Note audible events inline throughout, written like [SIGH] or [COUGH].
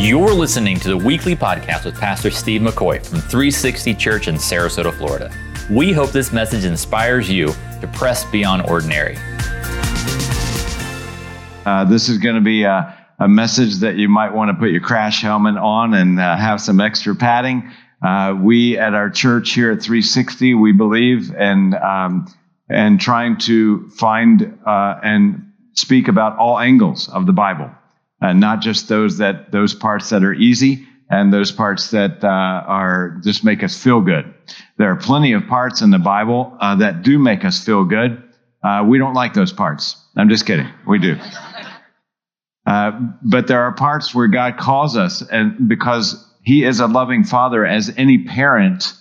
You're listening to the weekly podcast with Pastor Steve McCoy from 360 Church in Sarasota, Florida. We hope this message inspires you to press beyond ordinary. Uh, this is going to be a, a, message that you might want to put your crash helmet on and uh, have some extra padding. Uh, we at our church here at 360, we believe and um, and trying to find uh, and speak about all angles of the Bible uh, not just those that those parts that are easy and those parts that uh, are just make us feel good. There are plenty of parts in the Bible uh, that do make us feel good. Uh, we don't like those parts. I'm just kidding. We do. Uh, but there are parts where God calls us, and because He is a loving Father, as any parent,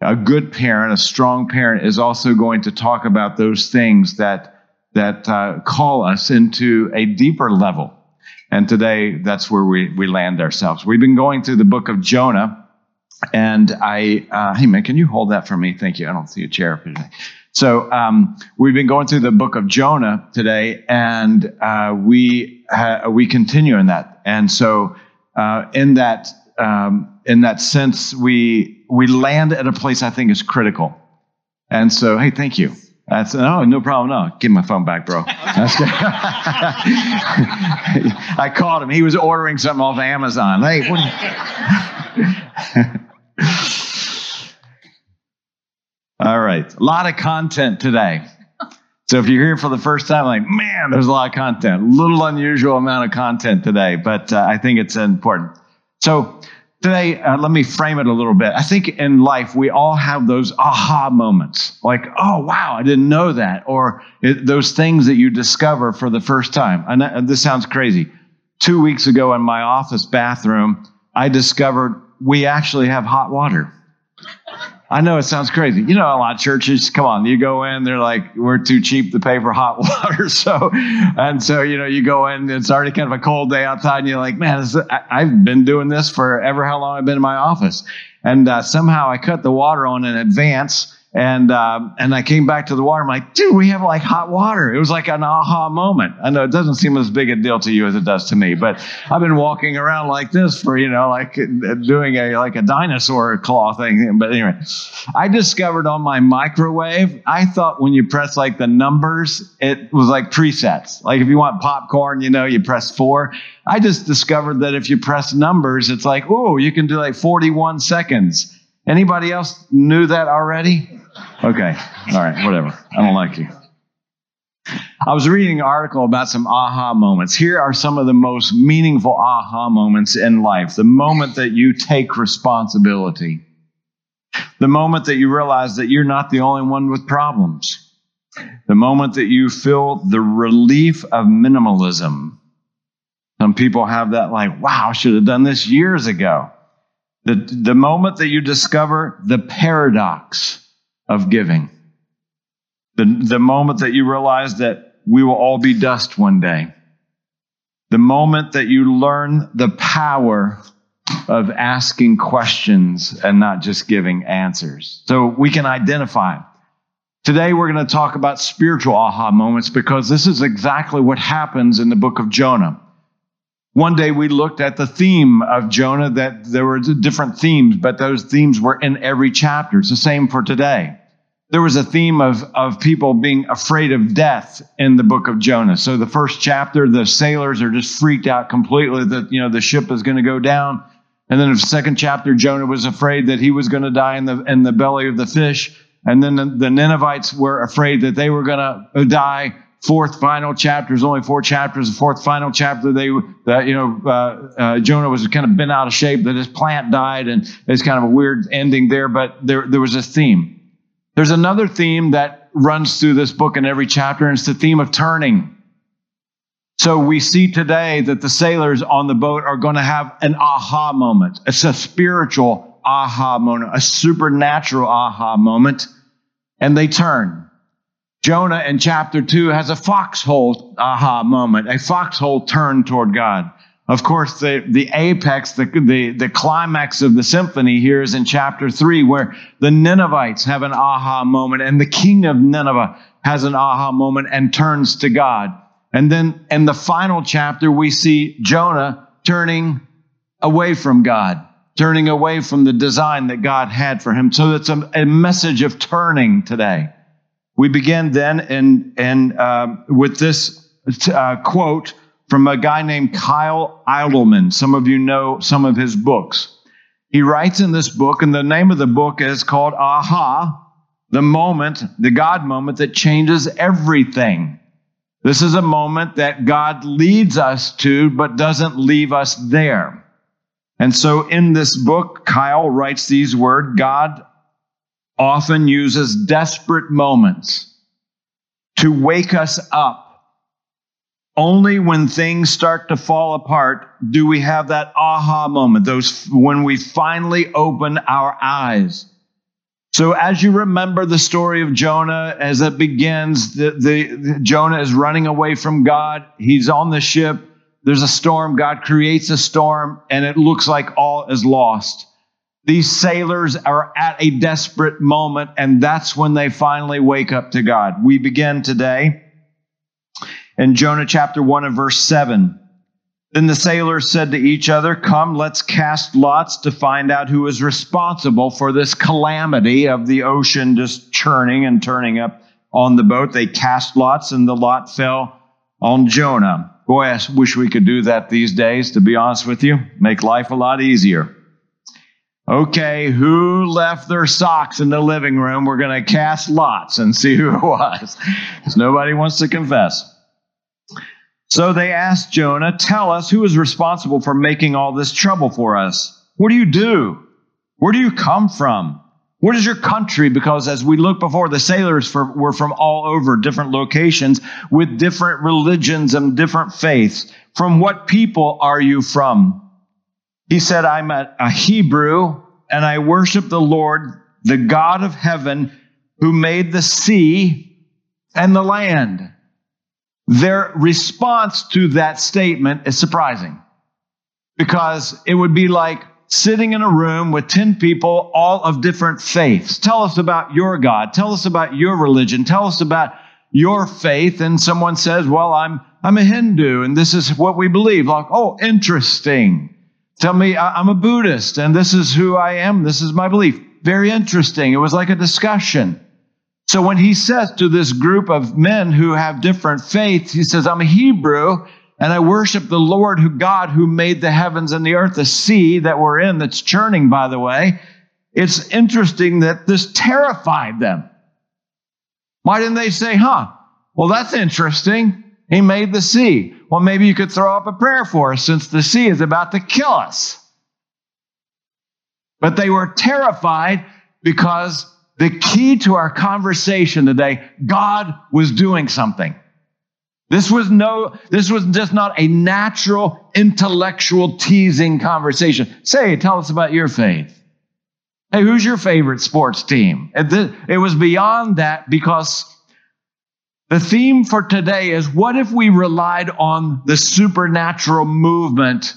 a good parent, a strong parent, is also going to talk about those things that that uh, call us into a deeper level and today, that's where we, we land ourselves. We've been going through the book of Jonah. And I, uh, hey man, can you hold that for me? Thank you. I don't see a chair. So um, we've been going through the book of Jonah today, and uh, we ha- we continue in that. And so uh, in that um, in that sense, we we land at a place I think is critical. And so, hey, thank you. That's oh, no problem. No, give my phone back, bro. That's good. [LAUGHS] I called him. He was ordering something off Amazon. Hey, what? [LAUGHS] All right, a lot of content today. So if you're here for the first time, like man, there's a lot of content. A little unusual amount of content today, but uh, I think it's important. So today, uh, let me frame it a little bit. I think in life, we all have those aha moments like, oh, wow, I didn't know that. Or it, those things that you discover for the first time. And this sounds crazy. Two weeks ago in my office bathroom, I discovered we actually have hot water. I know it sounds crazy. You know, a lot of churches, come on, you go in, they're like, we're too cheap to pay for hot [LAUGHS] water. So, and so, you know, you go in, it's already kind of a cold day outside, and you're like, man, I, have been doing this for ever how long I've been in my office. And uh, somehow I cut the water on in advance and um, and I came back to the water. I'm like, dude, we have like hot water. It was like an aha moment. I know it doesn't seem as big a deal to you as it does to me, but I've been walking around like this for you know, like doing a like a dinosaur claw thing. But anyway, I discovered on my microwave. I thought when you press like the numbers, it was like presets. Like if you want popcorn, you know, you press four. I just discovered that if you press numbers, it's like, oh, you can do like 41 seconds. Anybody else knew that already? Okay. All right. Whatever. I don't like you. I was reading an article about some aha moments. Here are some of the most meaningful aha moments in life. The moment that you take responsibility. The moment that you realize that you're not the only one with problems. The moment that you feel the relief of minimalism. Some people have that like, wow, I should have done this years ago. The, the moment that you discover the paradox of giving. The, the moment that you realize that we will all be dust one day. The moment that you learn the power of asking questions and not just giving answers. So we can identify. Today we're going to talk about spiritual aha moments because this is exactly what happens in the book of Jonah. One day we looked at the theme of Jonah, that there were different themes, but those themes were in every chapter. It's the same for today. There was a theme of, of people being afraid of death in the book of Jonah. So the first chapter, the sailors are just freaked out completely that, you know, the ship is going to go down. And then the second chapter, Jonah was afraid that he was going to die in the, in the belly of the fish. And then the, the Ninevites were afraid that they were going to die fourth final chapter. There's only four chapters. The fourth final chapter, they, you know, uh, uh, Jonah was kind of bent out of shape. That his plant died, and it's kind of a weird ending there. But there, there was a theme. There's another theme that runs through this book in every chapter, and it's the theme of turning. So we see today that the sailors on the boat are going to have an aha moment. It's a spiritual aha moment, a supernatural aha moment, and they turn. Jonah in chapter 2 has a foxhole aha moment, a foxhole turn toward God. Of course, the, the apex, the, the, the climax of the symphony here is in chapter 3, where the Ninevites have an aha moment, and the king of Nineveh has an aha moment and turns to God. And then in the final chapter, we see Jonah turning away from God, turning away from the design that God had for him. So it's a, a message of turning today. We begin then in, uh, with this uh, quote from a guy named Kyle Idleman. Some of you know some of his books. He writes in this book, and the name of the book is called Aha, the moment, the God moment that changes everything. This is a moment that God leads us to, but doesn't leave us there. And so in this book, Kyle writes these words God often uses desperate moments to wake us up. Only when things start to fall apart do we have that aha moment, those when we finally open our eyes. So as you remember the story of Jonah as it begins, the, the, the Jonah is running away from God. He's on the ship. There's a storm. God creates a storm and it looks like all is lost. These sailors are at a desperate moment, and that's when they finally wake up to God. We begin today in Jonah chapter 1 and verse 7. Then the sailors said to each other, Come, let's cast lots to find out who is responsible for this calamity of the ocean just churning and turning up on the boat. They cast lots, and the lot fell on Jonah. Boy, I wish we could do that these days, to be honest with you. Make life a lot easier. Okay, who left their socks in the living room? We're going to cast lots and see who it was. Because nobody wants to confess. So they asked Jonah, Tell us who is responsible for making all this trouble for us? What do you do? Where do you come from? What is your country? Because as we look before, the sailors for, were from all over different locations with different religions and different faiths. From what people are you from? He said, I'm a, a Hebrew and I worship the Lord, the God of heaven, who made the sea and the land. Their response to that statement is surprising because it would be like sitting in a room with 10 people, all of different faiths. Tell us about your God. Tell us about your religion. Tell us about your faith. And someone says, Well, I'm, I'm a Hindu and this is what we believe. Like, oh, interesting. Tell me, I'm a Buddhist and this is who I am. This is my belief. Very interesting. It was like a discussion. So when he says to this group of men who have different faiths, he says, I'm a Hebrew and I worship the Lord who God who made the heavens and the earth, the sea that we're in that's churning, by the way. It's interesting that this terrified them. Why didn't they say, huh? Well, that's interesting. He made the sea. Well, maybe you could throw up a prayer for us since the sea is about to kill us. But they were terrified because the key to our conversation today, God was doing something. This was no, this was just not a natural intellectual teasing conversation. Say, tell us about your faith. Hey, who's your favorite sports team? It was beyond that because the theme for today is what if we relied on the supernatural movement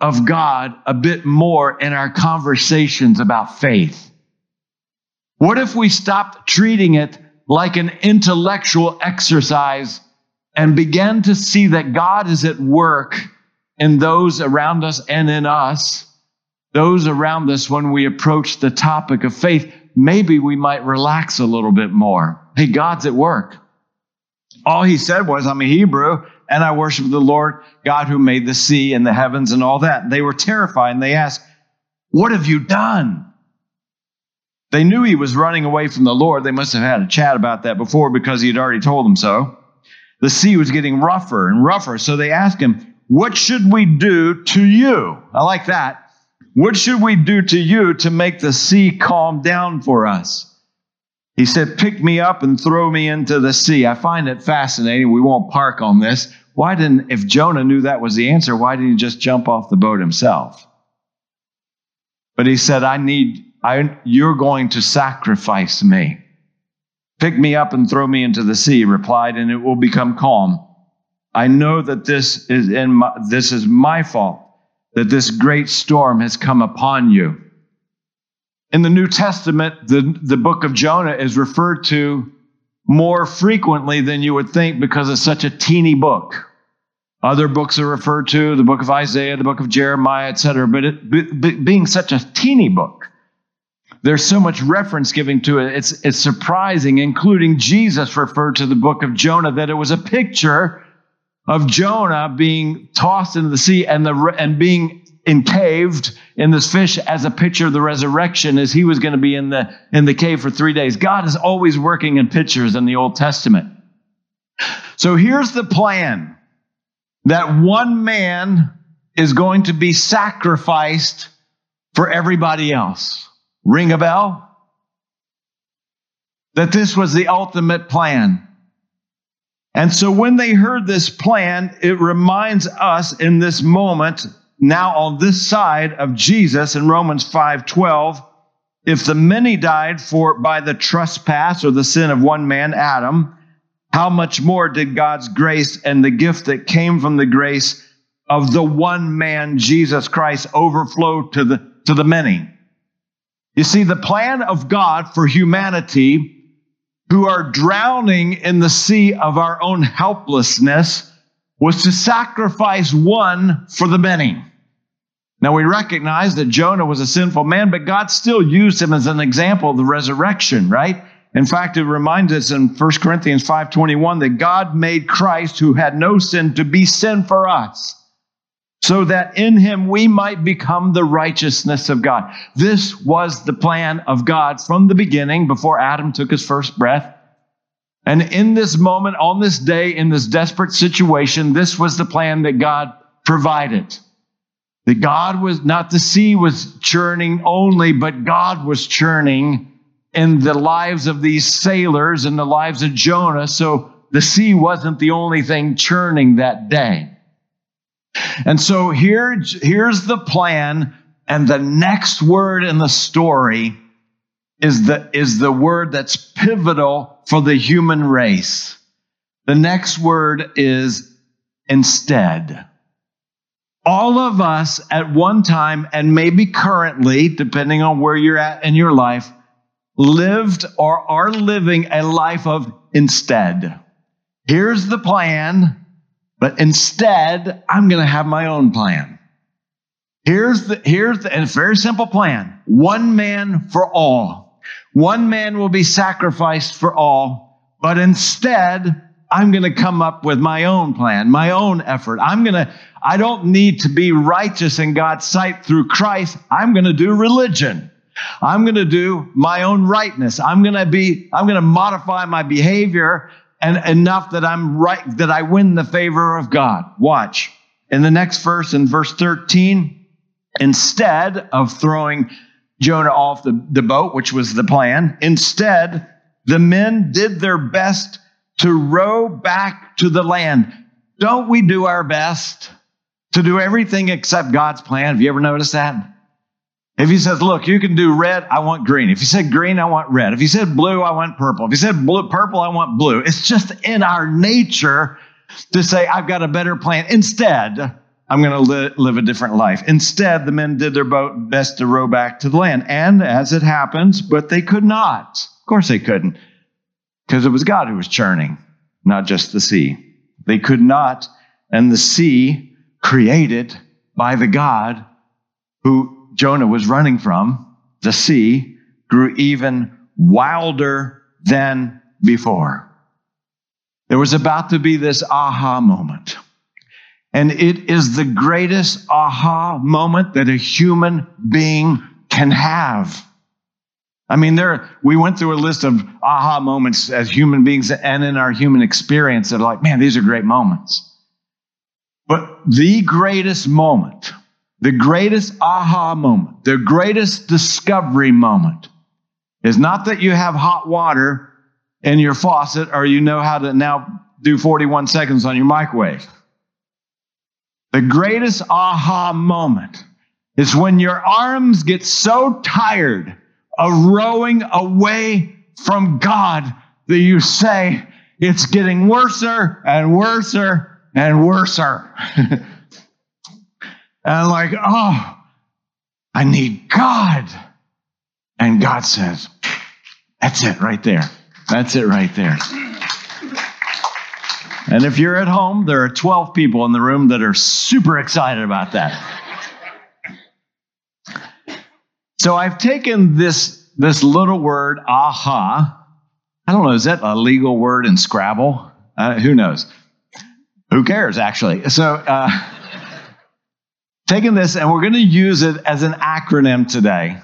of God a bit more in our conversations about faith? What if we stopped treating it like an intellectual exercise and began to see that God is at work in those around us and in us, those around us when we approach the topic of faith? Maybe we might relax a little bit more. Hey, God's at work. All he said was, I'm a Hebrew and I worship the Lord God who made the sea and the heavens and all that. They were terrified and they asked, What have you done? They knew he was running away from the Lord. They must have had a chat about that before because he had already told them so. The sea was getting rougher and rougher. So they asked him, What should we do to you? I like that. What should we do to you to make the sea calm down for us? He said, Pick me up and throw me into the sea. I find it fascinating. We won't park on this. Why didn't, if Jonah knew that was the answer, why didn't he just jump off the boat himself? But he said, I need, I, you're going to sacrifice me. Pick me up and throw me into the sea, replied, and it will become calm. I know that this is in my, this is my fault, that this great storm has come upon you. In the New Testament, the, the book of Jonah is referred to more frequently than you would think because it's such a teeny book. Other books are referred to, the book of Isaiah, the book of Jeremiah, etc. But it, b- b- being such a teeny book, there's so much reference giving to it. It's, it's surprising, including Jesus referred to the book of Jonah, that it was a picture of Jonah being tossed into the sea and, the, and being encaved in this fish as a picture of the resurrection as he was going to be in the, in the cave for three days. God is always working in pictures in the Old Testament. So here's the plan that one man is going to be sacrificed for everybody else. Ring a bell? That this was the ultimate plan. And so when they heard this plan, it reminds us in this moment, now on this side of Jesus in Romans 5:12, if the many died for by the trespass or the sin of one man, Adam, how much more did God's grace and the gift that came from the grace of the one man, Jesus Christ, overflow to the, to the many? You see, the plan of God for humanity who are drowning in the sea of our own helplessness was to sacrifice one for the many. Now we recognize that Jonah was a sinful man, but God still used him as an example of the resurrection, right? In fact, it reminds us in 1 Corinthians 5:21 that God made Christ who had no sin to be sin for us, so that in him we might become the righteousness of God. This was the plan of God from the beginning before Adam took his first breath. And in this moment, on this day, in this desperate situation, this was the plan that God provided. That God was not the sea was churning only, but God was churning in the lives of these sailors and the lives of Jonah. So the sea wasn't the only thing churning that day. And so here, here's the plan. And the next word in the story is the, is the word that's pivotal for the human race. The next word is instead. All of us at one time, and maybe currently, depending on where you're at in your life, lived or are living a life of instead. Here's the plan, but instead, I'm going to have my own plan. Here's the, here's the, and it's a very simple plan. One man for all. One man will be sacrificed for all, but instead, I'm going to come up with my own plan, my own effort. I'm going to, I don't need to be righteous in God's sight through Christ. I'm going to do religion. I'm going to do my own rightness. I'm going to be, I'm going to modify my behavior and enough that I'm right, that I win the favor of God. Watch. In the next verse, in verse 13, instead of throwing Jonah off the, the boat, which was the plan, instead, the men did their best to row back to the land. Don't we do our best to do everything except God's plan? Have you ever noticed that? If he says, look, you can do red, I want green. If he said green, I want red. If he said blue, I want purple. If he said blue, purple, I want blue. It's just in our nature to say, I've got a better plan. Instead, I'm going to li- live a different life. Instead, the men did their best to row back to the land. And as it happens, but they could not. Of course they couldn't, because it was God who was churning, not just the sea. They could not. And the sea, created by the God who Jonah was running from, the sea, grew even wilder than before. There was about to be this aha moment. And it is the greatest aha moment that a human being can have. I mean, there, we went through a list of aha moments as human beings and in our human experience that are like, man, these are great moments. But the greatest moment the greatest aha moment, the greatest discovery moment is not that you have hot water in your faucet or you know how to now do 41 seconds on your microwave. The greatest aha moment is when your arms get so tired of rowing away from God that you say, it's getting worser and worser and worser. [LAUGHS] And like, oh, I need God. And God says, that's it right there. That's it right there. And if you're at home, there are 12 people in the room that are super excited about that. So I've taken this, this little word, aha. I don't know, is that a legal word in Scrabble? Uh, who knows? Who cares, actually? So, uh, taking this, and we're going to use it as an acronym today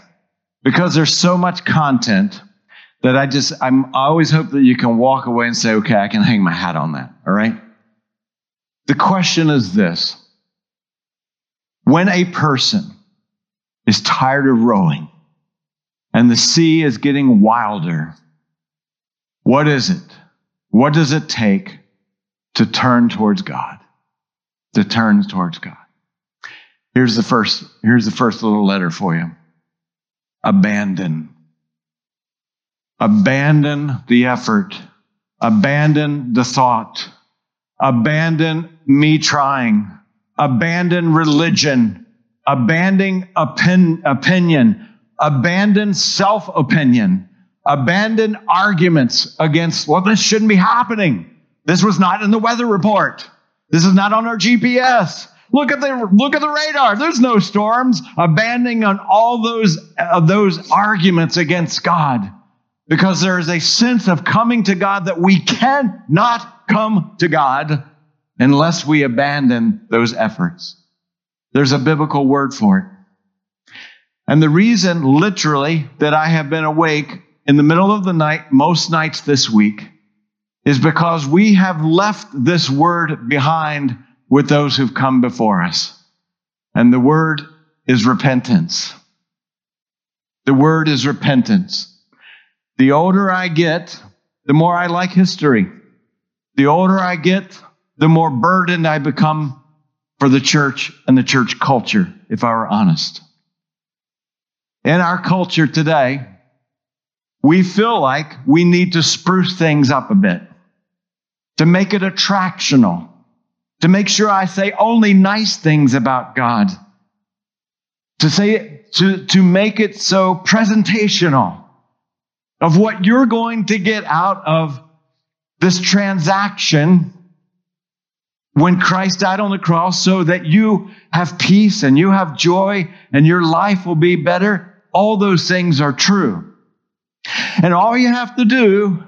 because there's so much content that I just, I'm, I always hope that you can walk away and say, okay, I can hang my hat on that. All right. The question is this when a person is tired of rowing and the sea is getting wilder, what is it? What does it take to turn towards God? To turn towards God. Here's the first, here's the first little letter for you. Abandon. Abandon the effort. Abandon the thought. Abandon me trying. Abandon religion. Abandon opin- opinion. Abandon self opinion. Abandon arguments against, well, this shouldn't be happening. This was not in the weather report. This is not on our GPS. Look at the look at the radar. There's no storms. Abandoning on all those uh, those arguments against God because there is a sense of coming to God that we cannot come to God unless we abandon those efforts. There's a biblical word for it. And the reason, literally, that I have been awake in the middle of the night most nights this week is because we have left this word behind with those who've come before us. And the word is repentance. The word is repentance. The older I get, the more I like history. The older I get, the more burdened I become for the church and the church culture, if I were honest. In our culture today, we feel like we need to spruce things up a bit, to make it attractional, to make sure I say only nice things about God, to say, to, to make it so presentational of what you're going to get out of this transaction when Christ died on the cross so that you have peace and you have joy and your life will be better. All those things are true. And all you have to do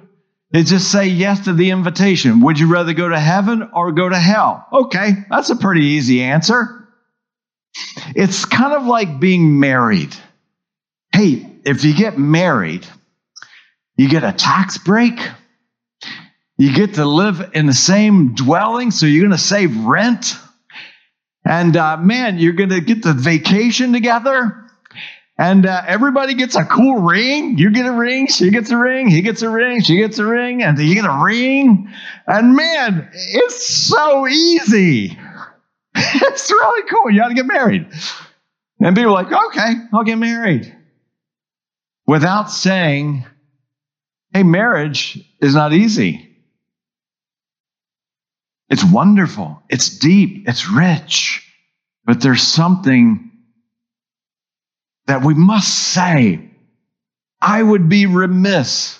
is just say yes to the invitation. Would you rather go to heaven or go to hell? Okay, that's a pretty easy answer. It's kind of like being married. Hey, if you get married, you get a tax break. You get to live in the same dwelling, so you're going to save rent. And uh, man, you're going to get the vacation together. And uh, everybody gets a cool ring. You get a ring, she gets a ring, he gets a ring, she gets a ring, and you get a ring. And man, it's so easy. [LAUGHS] it's really cool. You ought to get married. And people are like, okay, I'll get married. Without saying, hey, marriage is not easy. It's wonderful, it's deep, it's rich, but there's something that we must say. I would be remiss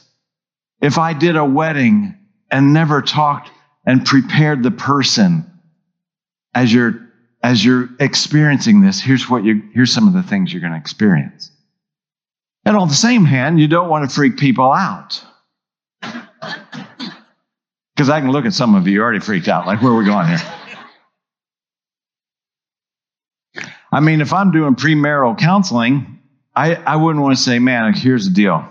if I did a wedding and never talked and prepared the person. As you're as you're experiencing this here's what you here's some of the things you're going to experience. And on the same hand you don't want to freak people out because i can look at some of you already freaked out like where are we going here I mean, if I'm doing premarital counseling, I, I wouldn't want to say, man, here's the deal.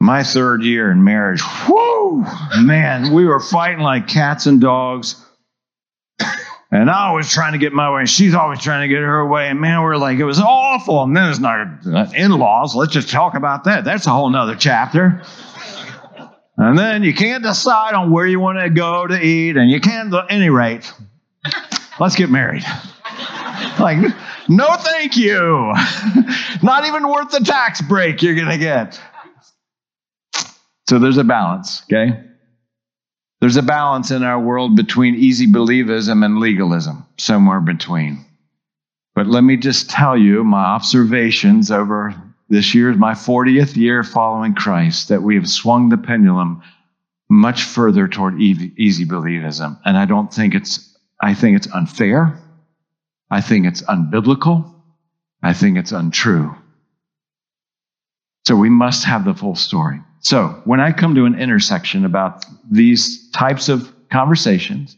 My third year in marriage, whoo, man, we were fighting like cats and dogs. And I was trying to get my way, and she's always trying to get her way. And man, we're like, it was awful. And then it's not uh, in laws. Let's just talk about that. That's a whole nother chapter. And then you can't decide on where you want to go to eat, and you can't, at any rate, let's get married. like, no, thank you. [LAUGHS] Not even worth the tax break you're going to get. So there's a balance, okay? There's a balance in our world between easy believism and legalism, somewhere between. But let me just tell you my observations over this year, is my 40th year following Christ, that we have swung the pendulum much further toward easy believism. And I don't think it's, I think it's unfair. I think it's unbiblical. I think it's untrue. So we must have the full story. So when I come to an intersection about these types of conversations,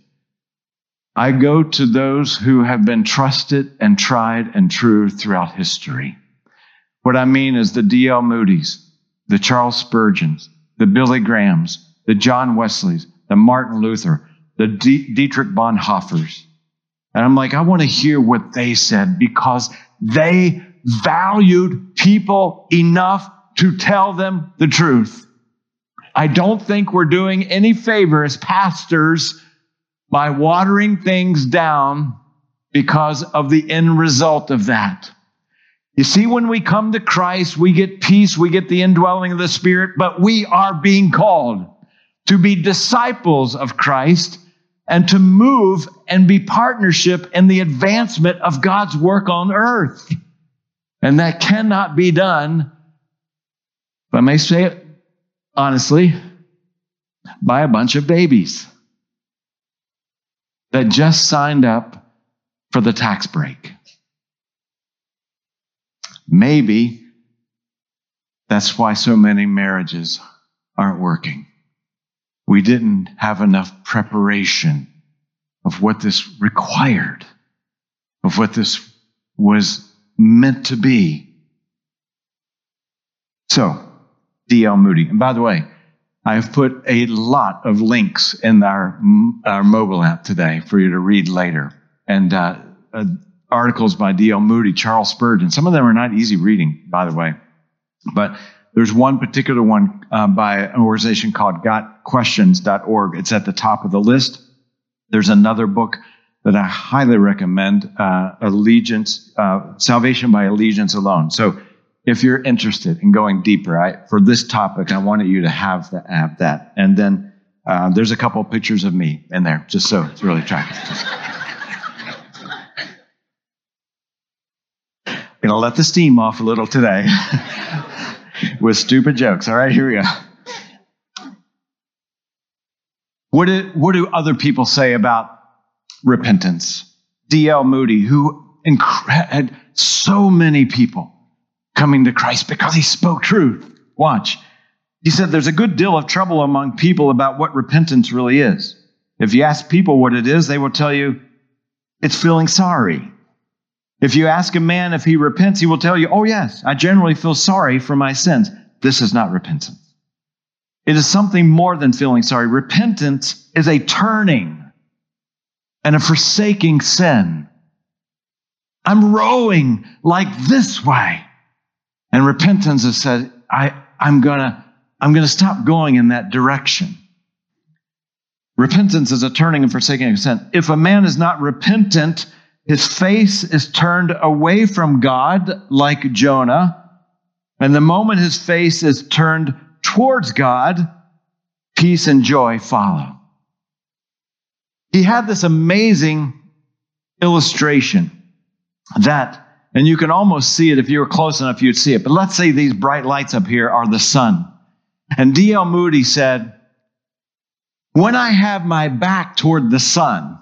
I go to those who have been trusted and tried and true throughout history. What I mean is the D.L. Moody's, the Charles Spurgeons, the Billy Grahams, the John Wesleys, the Martin Luther, the D- Dietrich Bonhoeffers. And I'm like, I want to hear what they said because they valued people enough to tell them the truth. I don't think we're doing any favor as pastors by watering things down because of the end result of that. You see, when we come to Christ, we get peace, we get the indwelling of the Spirit, but we are being called to be disciples of Christ and to move and be partnership in the advancement of God's work on earth. And that cannot be done, if I may say it honestly, by a bunch of babies that just signed up for the tax break. Maybe that's why so many marriages aren't working. We didn't have enough preparation of what this required, of what this was meant to be. So, D.L. Moody. And by the way, I have put a lot of links in our, our mobile app today for you to read later. And uh, uh, articles by D.L. Moody, Charles Spurgeon. Some of them are not easy reading, by the way. But there's one particular one uh, by an organization called gotquestions.org. It's at the top of the list. There's another book that I highly recommend, uh, Allegiance, uh, Salvation by Allegiance Alone. So if you're interested in going deeper I, for this topic, I wanted you to have, the, have that. And then uh, there's a couple pictures of me in there, just so it's really attractive. [LAUGHS] Gonna let the steam off a little today [LAUGHS] with stupid jokes. All right, here we go. What do, what do other people say about repentance? D.L. Moody, who had so many people coming to Christ because he spoke truth. Watch. He said there's a good deal of trouble among people about what repentance really is. If you ask people what it is, they will tell you it's feeling sorry. If you ask a man if he repents, he will tell you, Oh, yes, I generally feel sorry for my sins. This is not repentance. It is something more than feeling sorry. Repentance is a turning and a forsaking sin. I'm rowing like this way. And repentance has said, I, I'm gonna, I'm gonna stop going in that direction. Repentance is a turning and forsaking of sin. If a man is not repentant, his face is turned away from God like Jonah. And the moment his face is turned towards God, peace and joy follow. He had this amazing illustration that and you can almost see it if you were close enough, you'd see it. But let's say these bright lights up here are the sun. And D.L. Moody said, When I have my back toward the sun,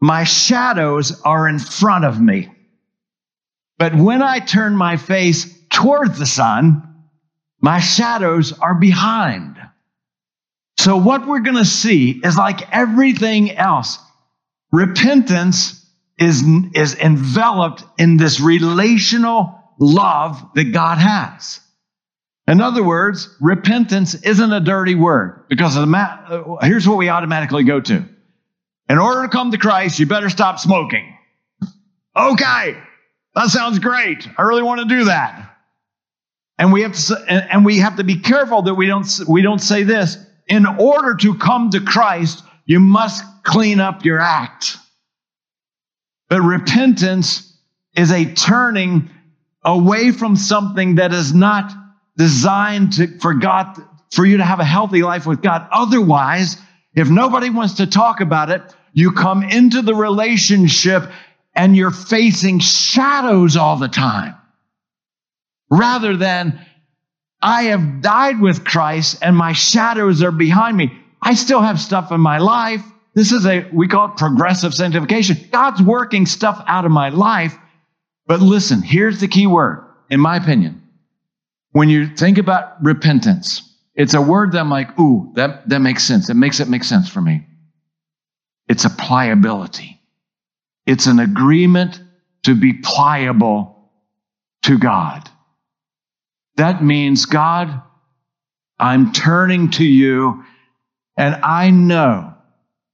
my shadows are in front of me. But when I turn my face toward the sun, my shadows are behind. So what we're going to see is like everything else. Repentance is, is enveloped in this relational love that God has. In other words, repentance isn't a dirty word because uh, here's what we automatically go to. In order to come to Christ, you better stop smoking. Okay, that sounds great. I really want to do that. And we have to, and we have to be careful that we don't, we don't say this. In order to come to Christ, you must clean up your act. But repentance is a turning away from something that is not designed to, for God, for you to have a healthy life with God. Otherwise, if nobody wants to talk about it, you come into the relationship and you're facing shadows all the time rather than I have died with Christ and my shadows are behind me. I still have stuff in my life. This is a, we call it progressive sanctification. God's working stuff out of my life. But listen, here's the key word, in my opinion. When you think about repentance, it's a word that I'm like, ooh, that, that makes sense. It makes it make sense for me. It's a pliability. It's an agreement to be pliable to God. That means, God, I'm turning to you and I know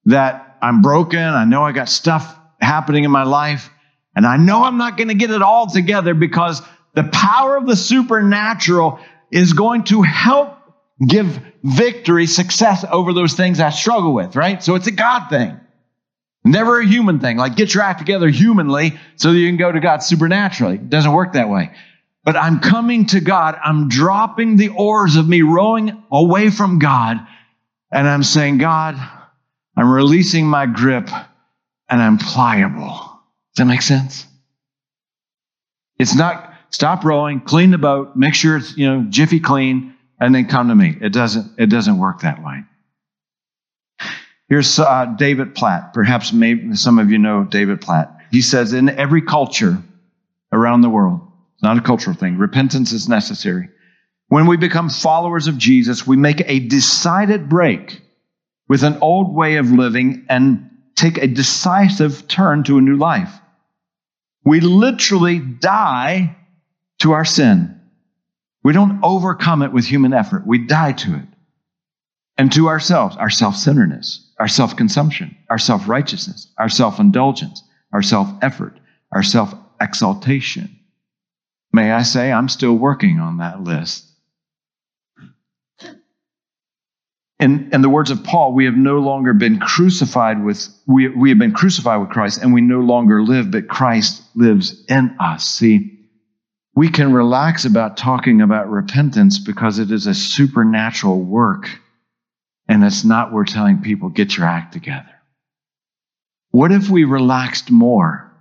that I'm broken. I know I got stuff happening in my life and I know I'm not going to get it all together because the power of the supernatural is going to help give victory, success over those things I struggle with, right? So it's a God thing. Never a human thing. Like get your act together humanly so that you can go to God supernaturally. It doesn't work that way. But I'm coming to God. I'm dropping the oars of me rowing away from God. And I'm saying, God, I'm releasing my grip and I'm pliable. Does that make sense? It's not stop rowing, clean the boat, make sure it's, you know, jiffy clean, and then come to me. It doesn't, it doesn't work that way. Here's uh, David Platt. Perhaps maybe some of you know David Platt. He says, in every culture around the world, it's not a cultural thing, repentance is necessary. When we become followers of Jesus, we make a decided break with an old way of living and take a decisive turn to a new life. We literally die to our sin. We don't overcome it with human effort. We die to it. And to ourselves, our self centeredness, our self consumption, our self righteousness, our self indulgence, our self effort, our self exaltation. May I say, I'm still working on that list. In, in the words of Paul, we have no longer been crucified with, we, we have been crucified with Christ and we no longer live, but Christ lives in us. See, we can relax about talking about repentance because it is a supernatural work and it's not we're telling people, get your act together. What if we relaxed more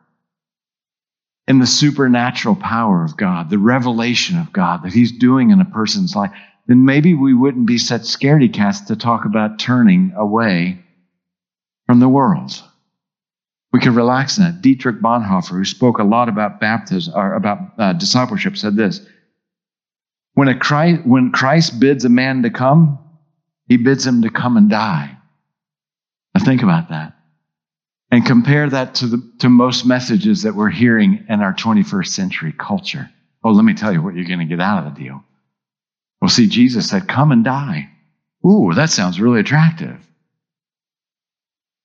in the supernatural power of God, the revelation of God that He's doing in a person's life? Then maybe we wouldn't be such scaredy cats to talk about turning away from the world. We could relax in that. Dietrich Bonhoeffer, who spoke a lot about baptism or about uh, discipleship, said this: when, Christ, when Christ bids a man to come, he bids him to come and die. Now think about that. And compare that to, the, to most messages that we're hearing in our 21st century culture. Oh, let me tell you what you're going to get out of the deal. Well, see, Jesus said, Come and die. Ooh, that sounds really attractive.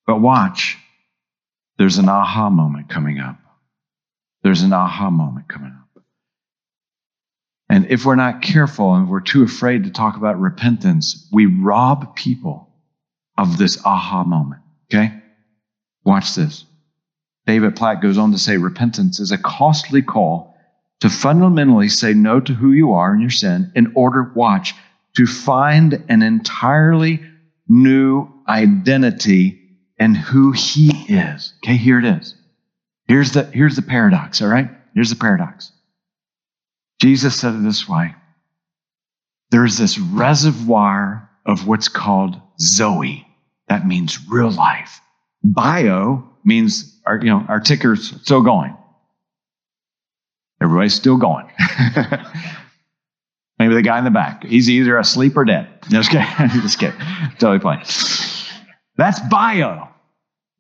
But watch, there's an aha moment coming up. There's an aha moment coming up. And if we're not careful and we're too afraid to talk about repentance, we rob people of this aha moment. Okay? Watch this. David Platt goes on to say repentance is a costly call to fundamentally say no to who you are and your sin in order, watch, to find an entirely new identity in who he is. Okay, here it is. Here's the, here's the paradox, all right? Here's the paradox. Jesus said it this way there's this reservoir of what's called Zoe. That means real life. Bio means our, you know, our ticker's still going. Everybody's still going. [LAUGHS] Maybe the guy in the back. He's either asleep or dead. No, Just kidding. [LAUGHS] Just kidding. Totally playing. That's bio.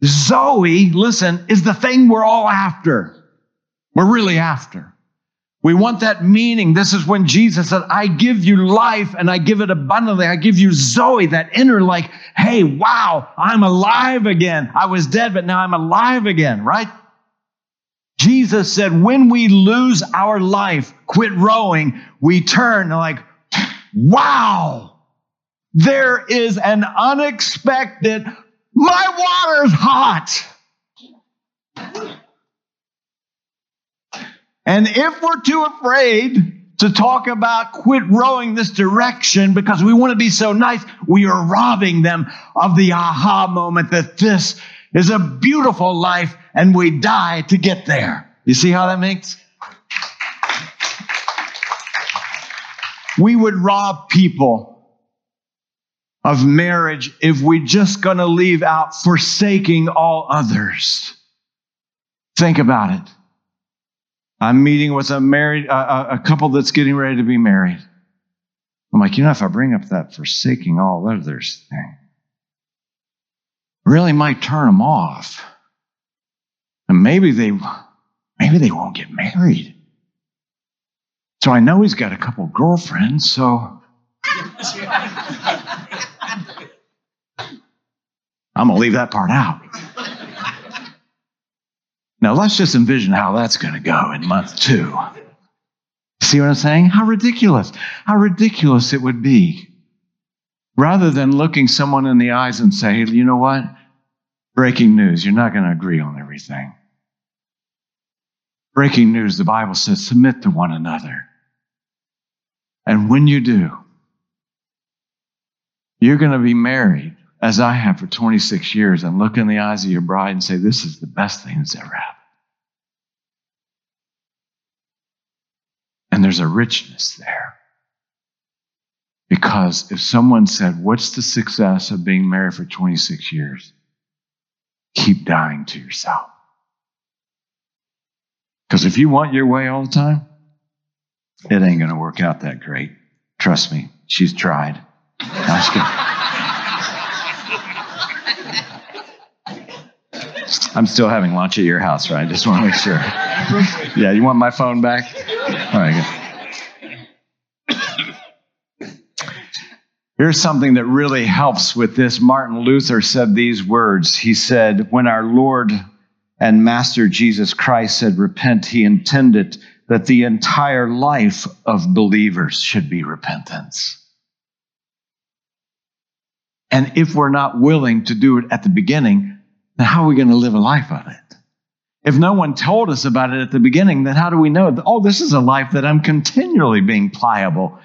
Zoe, listen, is the thing we're all after. We're really after. We want that meaning. This is when Jesus said, I give you life and I give it abundantly. I give you Zoe, that inner, like, hey, wow, I'm alive again. I was dead, but now I'm alive again, right? Jesus said, when we lose our life, quit rowing, we turn like, wow, there is an unexpected, my water's hot. And if we're too afraid to talk about quit rowing this direction because we want to be so nice, we are robbing them of the aha moment that this is a beautiful life and we die to get there. You see how that makes? We would rob people of marriage if we're just going to leave out forsaking all others. Think about it. I'm meeting with a married a, a couple that's getting ready to be married. I'm like, you know, if I bring up that forsaking all others thing, really might turn them off. And maybe they maybe they won't get married. So I know he's got a couple girlfriends, so [LAUGHS] I'm to leave that part out. Now let's just envision how that's going to go in month two. See what I'm saying? How ridiculous. How ridiculous it would be. Rather than looking someone in the eyes and say, you know what? Breaking news, you're not going to agree on everything. Breaking news, the Bible says, submit to one another. And when you do, you're going to be married, as I have for 26 years, and look in the eyes of your bride and say, This is the best thing that's ever happened. And there's a richness there. Because if someone said, What's the success of being married for 26 years? Keep dying to yourself. Because if you want your way all the time, it ain't going to work out that great. Trust me, she's tried. I'm still having lunch at your house, right? I just want to make sure. Yeah, you want my phone back? All right, good. Here's something that really helps with this. Martin Luther said these words. He said, When our Lord and Master Jesus Christ said, Repent, he intended that the entire life of believers should be repentance. And if we're not willing to do it at the beginning, then how are we going to live a life of it? If no one told us about it at the beginning, then how do we know? Oh, this is a life that I'm continually being pliable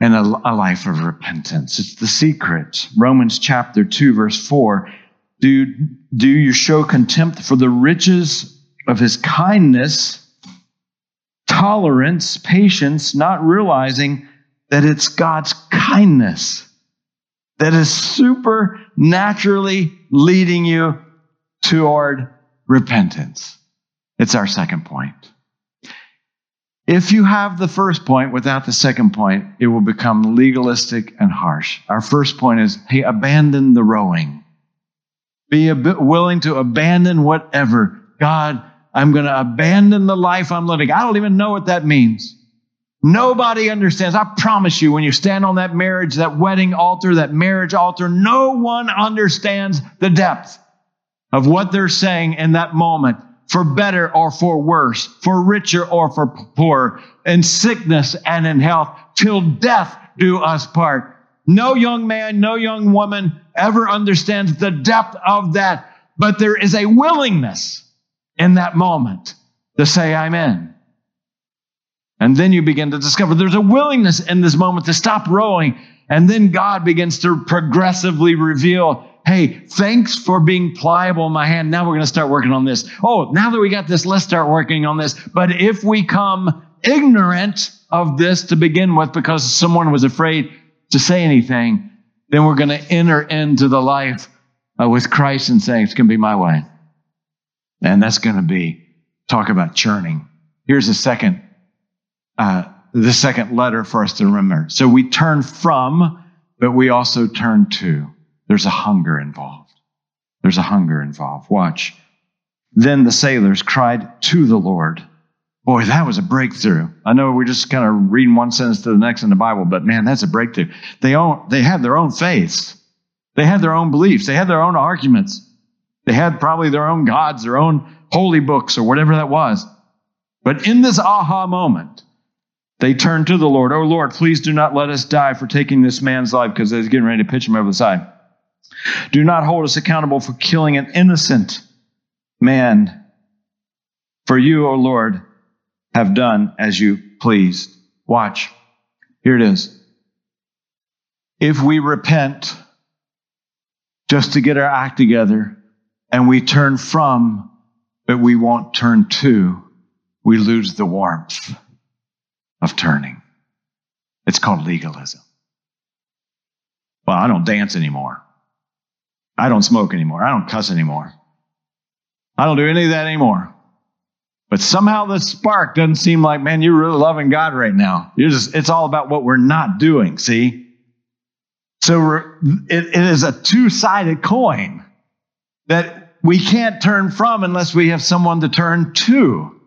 and a, a life of repentance. It's the secret. Romans chapter 2, verse 4. Do, do you show contempt for the riches of his kindness, tolerance, patience, not realizing that it's God's kindness that is supernaturally leading you toward repentance. It's our second point. If you have the first point without the second point, it will become legalistic and harsh. Our first point is hey, abandon the rowing. Be willing to abandon whatever. God, I'm going to abandon the life I'm living. I don't even know what that means. Nobody understands. I promise you, when you stand on that marriage, that wedding altar, that marriage altar, no one understands the depth of what they're saying in that moment for better or for worse, for richer or for poorer, in sickness and in health, till death do us part. No young man, no young woman ever understands the depth of that, but there is a willingness in that moment to say, I'm in. And then you begin to discover there's a willingness in this moment to stop rowing. And then God begins to progressively reveal, hey, thanks for being pliable in my hand. Now we're going to start working on this. Oh, now that we got this, let's start working on this. But if we come ignorant of this to begin with because someone was afraid to say anything, then we're going to enter into the life uh, with Christ and saying, it's going to be my way. And that's going to be talk about churning. Here's a second uh, the second letter for us to remember. So we turn from, but we also turn to. There's a hunger involved. There's a hunger involved. Watch. Then the sailors cried to the Lord. Boy, that was a breakthrough. I know we're just kind of reading one sentence to the next in the Bible, but man, that's a breakthrough. They own, they had their own faiths. They had their own beliefs. They had their own arguments. They had probably their own gods, their own holy books, or whatever that was. But in this aha moment, they turned to the Lord, Oh Lord, please do not let us die for taking this man's life because they're getting ready to pitch him over the side. Do not hold us accountable for killing an innocent man. For you, O Lord, have done as you pleased. Watch. Here it is. If we repent just to get our act together and we turn from, but we won't turn to, we lose the warmth of turning. It's called legalism. Well, I don't dance anymore. I don't smoke anymore. I don't cuss anymore. I don't do any of that anymore. But somehow the spark doesn't seem like, man, you're really loving God right now. You're just, it's all about what we're not doing, see? So it, it is a two sided coin that we can't turn from unless we have someone to turn to.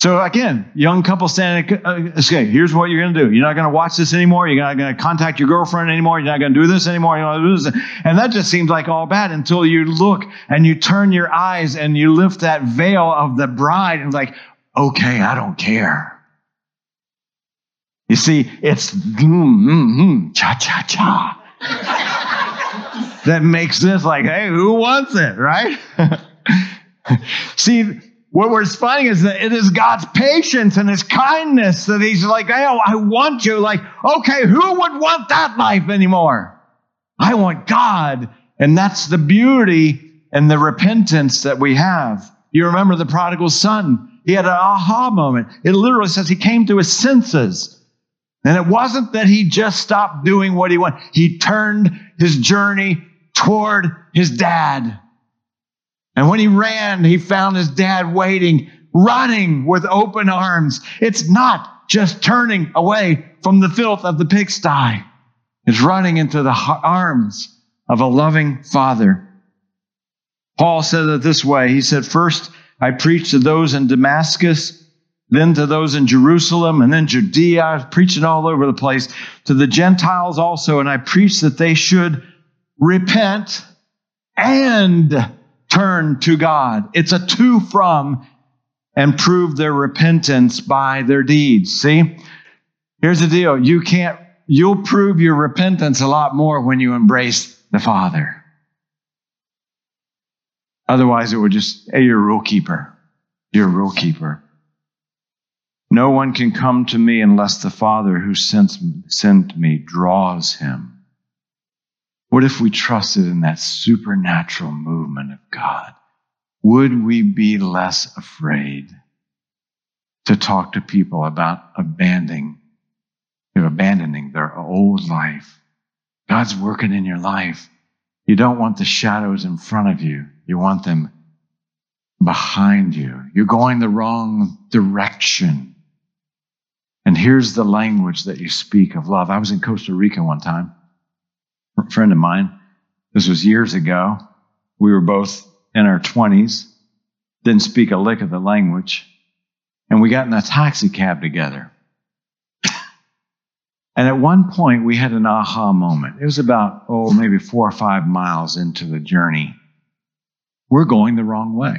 So again, young couple standing, uh, okay, here's what you're going to do. You're not going to watch this anymore. You're not going to contact your girlfriend anymore. You're not going to do this anymore. You're not do this. And that just seems like all bad until you look and you turn your eyes and you lift that veil of the bride and like, okay, I don't care. You see, it's mm, mm, mm, cha cha cha [LAUGHS] that makes this like, hey, who wants it, right? [LAUGHS] see, what we're finding is that it is God's patience and his kindness that he's like, hey, I want you. Like, okay, who would want that life anymore? I want God. And that's the beauty and the repentance that we have. You remember the prodigal son. He had an aha moment. It literally says he came to his senses. And it wasn't that he just stopped doing what he wanted. He turned his journey toward his dad. And when he ran, he found his dad waiting, running with open arms. It's not just turning away from the filth of the pigsty. It's running into the arms of a loving father. Paul said it this way. He said, First, I preached to those in Damascus, then to those in Jerusalem, and then Judea. I was preaching all over the place to the Gentiles also, and I preached that they should repent and turn to God. It's a to from and prove their repentance by their deeds. See? Here's the deal. You can't, you'll prove your repentance a lot more when you embrace the Father. Otherwise, it would just, hey, you're a rule keeper. You're a rule keeper. No one can come to me unless the Father who sent, sent me draws him. What if we trusted in that supernatural movement of God? Would we be less afraid to talk to people about abandoning, you know, abandoning their old life? God's working in your life. You don't want the shadows in front of you. You want them behind you. You're going the wrong direction. And here's the language that you speak of love. I was in Costa Rica one time friend of mine. This was years ago. We were both in our 20s, didn't speak a lick of the language, and we got in a taxi cab together. [LAUGHS] And at one point, we had an aha moment. It was about, oh, maybe four or five miles into the journey. We're going the wrong way.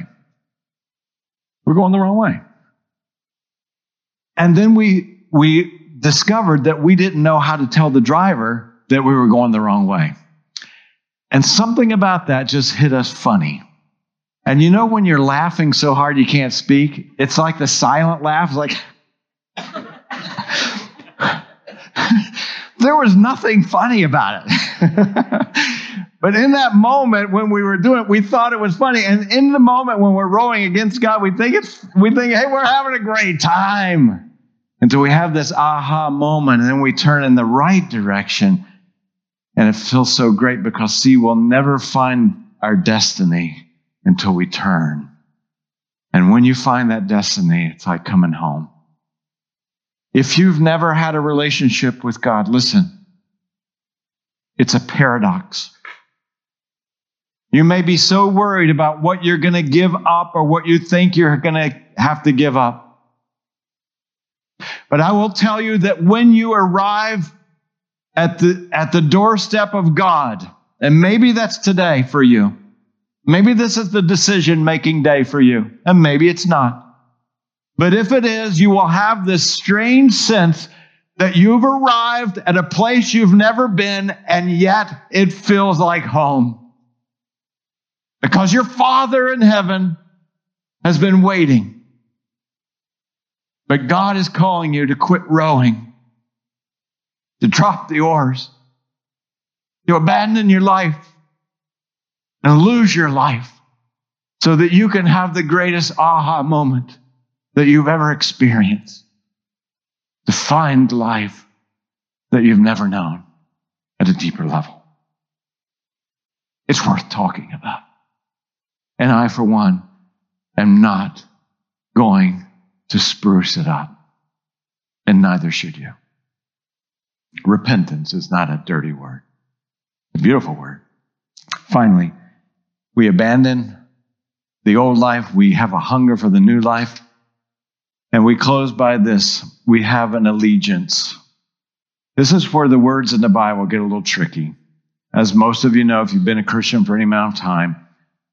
We're going the wrong way. And then we, we discovered that we didn't know how to tell the driver that we were going the wrong way. And something about that just hit us funny. And you know when you're laughing so hard you can't speak? It's like the silent laugh, like [LAUGHS] there was nothing funny about it. [LAUGHS] but in that moment when we were doing it, we thought it was funny. And in the moment when we're rowing against God, we think it's we think, hey, we're having a great time. Until we have this aha moment, and then we turn in the right direction and it feels so great because, see, we'll never find our destiny until we turn. And when you find that destiny, it's like coming home. If you've never had a relationship with God, listen, it's a paradox. You may be so worried about what you're going to give up or what you think you're going to have to give up. But I will tell you that when you arrive at the, at the doorstep of God. And maybe that's today for you. Maybe this is the decision making day for you, and maybe it's not. But if it is, you will have this strange sense that you've arrived at a place you've never been, and yet it feels like home. Because your Father in heaven has been waiting. But God is calling you to quit rowing to drop the oars, to abandon your life and lose your life so that you can have the greatest aha moment that you've ever experienced. To find life that you've never known at a deeper level. It's worth talking about. And I, for one, am not going to spruce it up. And neither should you. Repentance is not a dirty word, it's a beautiful word. Finally, we abandon the old life, we have a hunger for the new life. And we close by this we have an allegiance. This is where the words in the Bible get a little tricky. As most of you know, if you've been a Christian for any amount of time,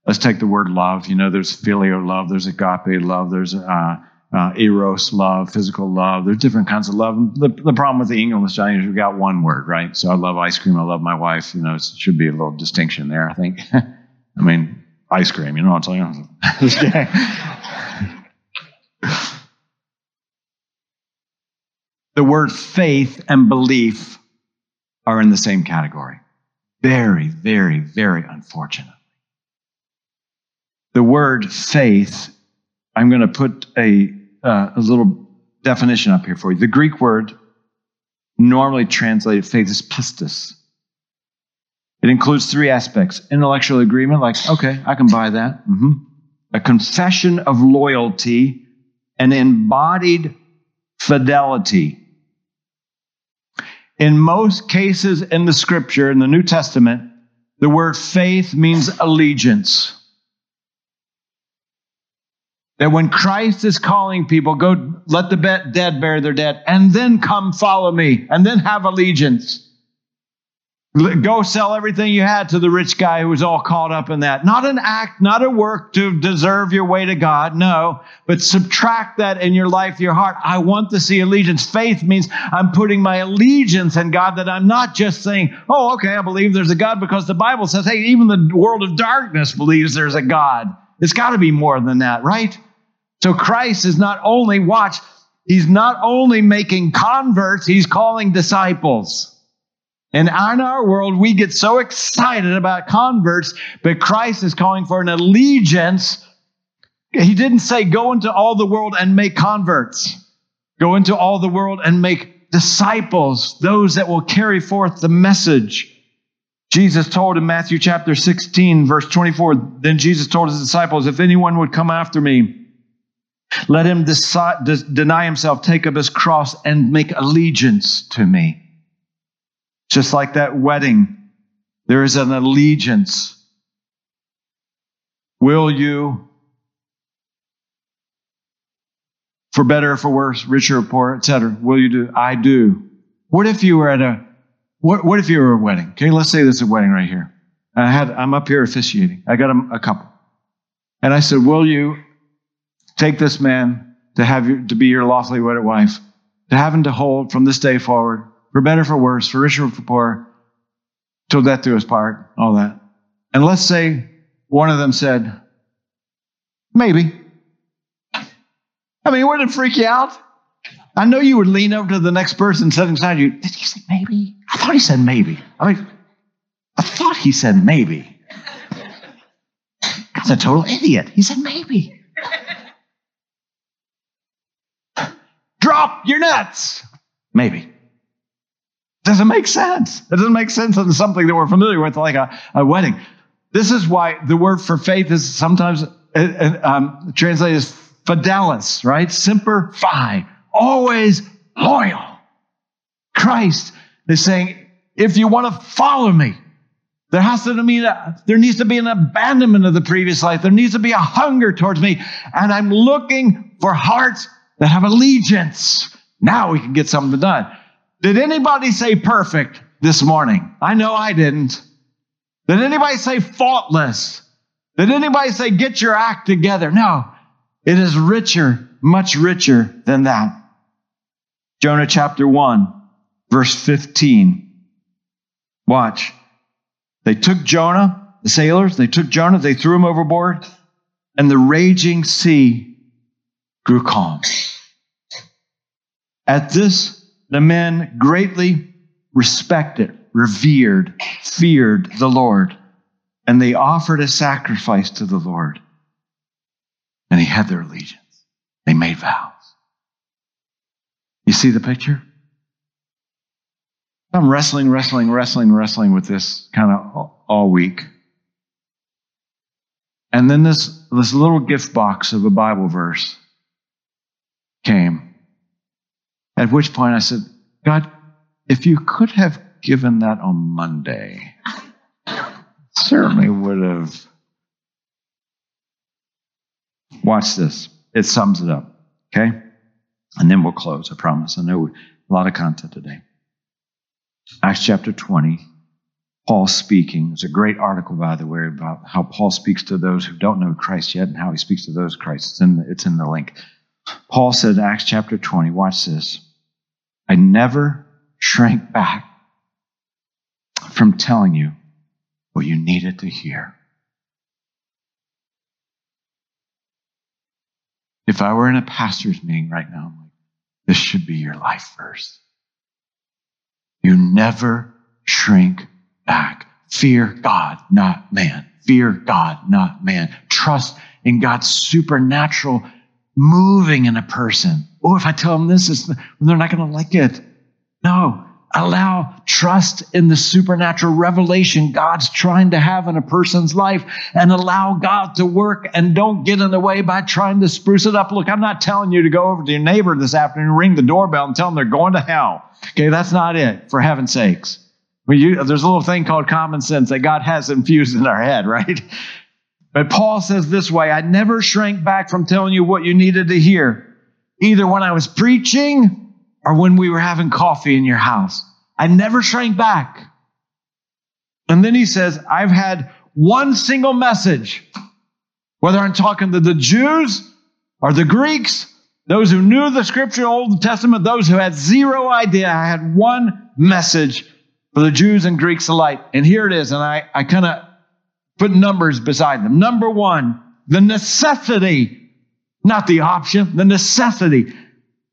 let's take the word love. You know, there's filial love, there's agape love, there's uh, uh, eros love, physical love. There's different kinds of love. The, the problem with the English Chinese, we've got one word, right? So I love ice cream. I love my wife. You know, it should be a little distinction there, I think. [LAUGHS] I mean, ice cream, you know what I'm saying? [LAUGHS] [LAUGHS] the word faith and belief are in the same category. Very, very, very unfortunate. The word faith, I'm going to put a, uh, a little definition up here for you. The Greek word normally translated faith is pistis. It includes three aspects intellectual agreement, like, okay, I can buy that. Mm-hmm. A confession of loyalty, an embodied fidelity. In most cases in the scripture, in the New Testament, the word faith means allegiance. That when Christ is calling people, go let the dead bury their dead, and then come follow me, and then have allegiance. Go sell everything you had to the rich guy who was all caught up in that. Not an act, not a work to deserve your way to God, no, but subtract that in your life, your heart. I want to see allegiance. Faith means I'm putting my allegiance in God, that I'm not just saying, oh, okay, I believe there's a God because the Bible says, hey, even the world of darkness believes there's a God. It's got to be more than that, right? So Christ is not only, watch, he's not only making converts, he's calling disciples. And in our world, we get so excited about converts, but Christ is calling for an allegiance. He didn't say, go into all the world and make converts. Go into all the world and make disciples, those that will carry forth the message. Jesus told in Matthew chapter 16, verse 24, then Jesus told his disciples, if anyone would come after me, let him decide, deny himself, take up his cross, and make allegiance to me. Just like that wedding, there is an allegiance. Will you, for better or for worse, richer or poor, etc., will you do? I do. What if you were at a, what, what if you were at a wedding? Okay, let's say this is a wedding right here. I had, I'm up here officiating. I got a, a couple. And I said, will you take this man to have you, to be your lawfully wedded wife, to have him to hold from this day forward for better, for worse, for richer, for poor, till death do us part, all that. And let's say one of them said, maybe. I mean, wouldn't it freak you out? I know you would lean over to the next person sitting beside you. Did he say maybe? I thought he said maybe. I mean, I thought he said maybe. Guy's a total idiot. He said maybe. Drop your nuts. Maybe. Doesn't make sense. It doesn't make sense in something that we're familiar with, like a, a wedding. This is why the word for faith is sometimes uh, uh, um, translated as fidelis, right? Semper fi, always loyal. Christ is saying, if you want to follow me, there has to be a, there needs to be an abandonment of the previous life. There needs to be a hunger towards me, and I'm looking for hearts that have allegiance. Now we can get something done. Did anybody say perfect this morning? I know I didn't. Did anybody say faultless? Did anybody say get your act together? No, it is richer, much richer than that. Jonah chapter 1, verse 15. Watch. They took Jonah, the sailors, they took Jonah, they threw him overboard, and the raging sea grew calm. At this, the men greatly respected, revered, feared the Lord, and they offered a sacrifice to the Lord. And he had their allegiance. They made vows. You see the picture? I'm wrestling, wrestling, wrestling, wrestling with this kind of all week. And then this, this little gift box of a Bible verse came. At which point I said, God, if you could have given that on Monday, certainly would have. Watch this. It sums it up. Okay? And then we'll close, I promise. I know a lot of content today. Acts chapter 20, Paul speaking. There's a great article, by the way, about how Paul speaks to those who don't know Christ yet and how he speaks to those Christ. It's in the, it's in the link. Paul said, Acts chapter 20, watch this. I never shrank back from telling you what you needed to hear. If I were in a pastor's meeting right now, I'm like, this should be your life verse. You never shrink back. Fear God, not man. Fear God, not man. Trust in God's supernatural moving in a person. Oh, if I tell them this, is, they're not going to like it. No, allow trust in the supernatural revelation God's trying to have in a person's life and allow God to work and don't get in the way by trying to spruce it up. Look, I'm not telling you to go over to your neighbor this afternoon, ring the doorbell and tell them they're going to hell. Okay, that's not it, for heaven's sakes. You, there's a little thing called common sense that God has infused in our head, right? But Paul says this way I never shrank back from telling you what you needed to hear, either when I was preaching or when we were having coffee in your house. I never shrank back. And then he says, I've had one single message, whether I'm talking to the Jews or the Greeks, those who knew the scripture, Old Testament, those who had zero idea. I had one message for the Jews and Greeks alike. And here it is. And I, I kind of put numbers beside them. Number one, the necessity, not the option, the necessity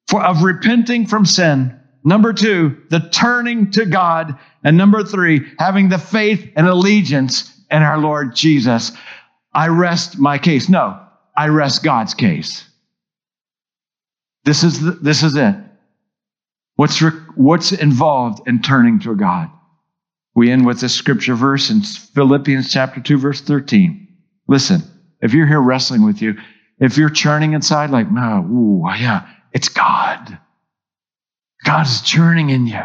for, of repenting from sin Number two, the turning to God. And number three, having the faith and allegiance in our Lord Jesus. I rest my case. No, I rest God's case. This is, the, this is it. What's, re- what's involved in turning to God? We end with this scripture verse in Philippians chapter 2, verse 13. Listen, if you're here wrestling with you, if you're churning inside like, no, ooh, yeah, it's God. God is churning in you.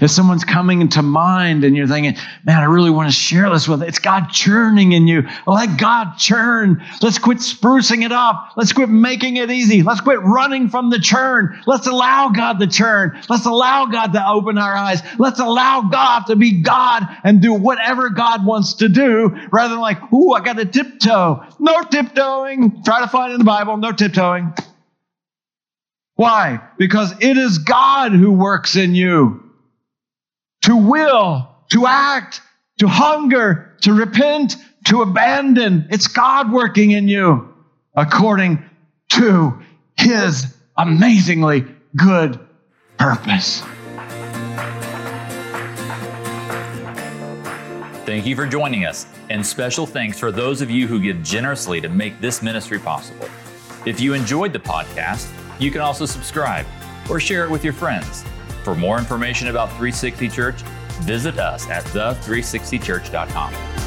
If someone's coming into mind and you're thinking, man, I really want to share this with, it's God churning in you. Let God churn. Let's quit sprucing it up. Let's quit making it easy. Let's quit running from the churn. Let's allow God to churn. Let's allow God to open our eyes. Let's allow God to be God and do whatever God wants to do rather than like, ooh, I got to tiptoe. No tiptoeing. Try to find in the Bible. No tiptoeing. Why? Because it is God who works in you to will, to act, to hunger, to repent, to abandon. It's God working in you according to his amazingly good purpose. Thank you for joining us, and special thanks for those of you who give generously to make this ministry possible. If you enjoyed the podcast, you can also subscribe or share it with your friends. For more information about 360 Church, visit us at the360church.com.